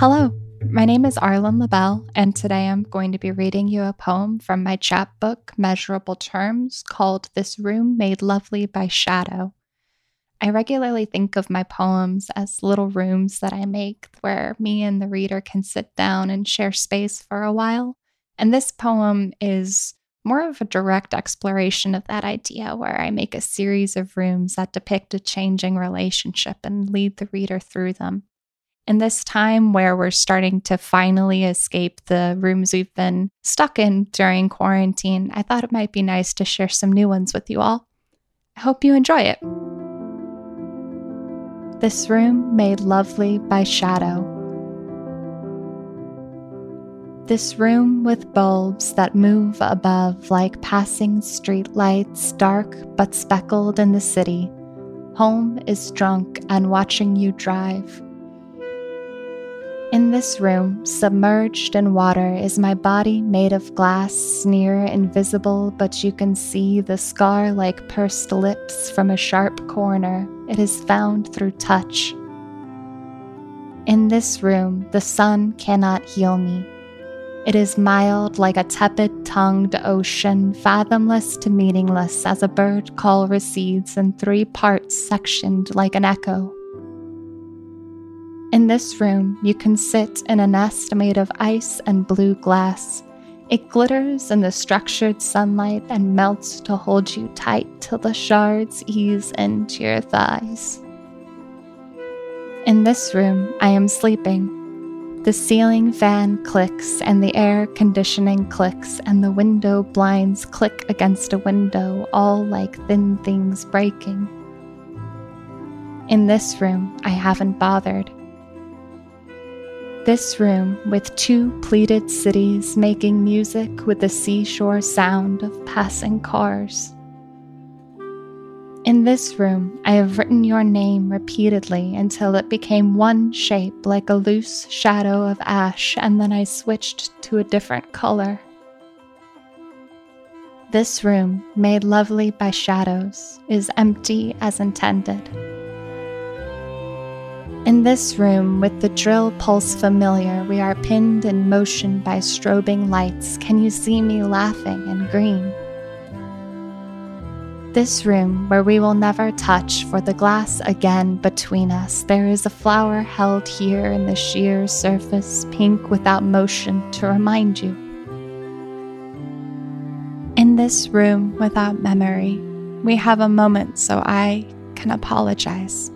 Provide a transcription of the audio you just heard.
Hello, my name is Arlyn LaBelle, and today I'm going to be reading you a poem from my chapbook, Measurable Terms, called This Room Made Lovely by Shadow. I regularly think of my poems as little rooms that I make where me and the reader can sit down and share space for a while. And this poem is more of a direct exploration of that idea where I make a series of rooms that depict a changing relationship and lead the reader through them in this time where we're starting to finally escape the rooms we've been stuck in during quarantine, I thought it might be nice to share some new ones with you all. I hope you enjoy it. This room made lovely by shadow. This room with bulbs that move above like passing street lights, dark but speckled in the city. Home is drunk and watching you drive. In this room, submerged in water, is my body made of glass, near invisible, but you can see the scar like pursed lips from a sharp corner. It is found through touch. In this room, the sun cannot heal me. It is mild like a tepid tongued ocean, fathomless to meaningless as a bird call recedes in three parts sectioned like an echo. In this room, you can sit in a nest made of ice and blue glass. It glitters in the structured sunlight and melts to hold you tight till the shards ease into your thighs. In this room, I am sleeping. The ceiling fan clicks, and the air conditioning clicks, and the window blinds click against a window, all like thin things breaking. In this room, I haven't bothered. This room, with two pleated cities making music with the seashore sound of passing cars. In this room, I have written your name repeatedly until it became one shape like a loose shadow of ash, and then I switched to a different color. This room, made lovely by shadows, is empty as intended. In this room, with the drill pulse familiar, we are pinned in motion by strobing lights. Can you see me laughing and green? This room, where we will never touch, for the glass again between us, there is a flower held here in the sheer surface, pink without motion, to remind you. In this room without memory, we have a moment so I can apologize.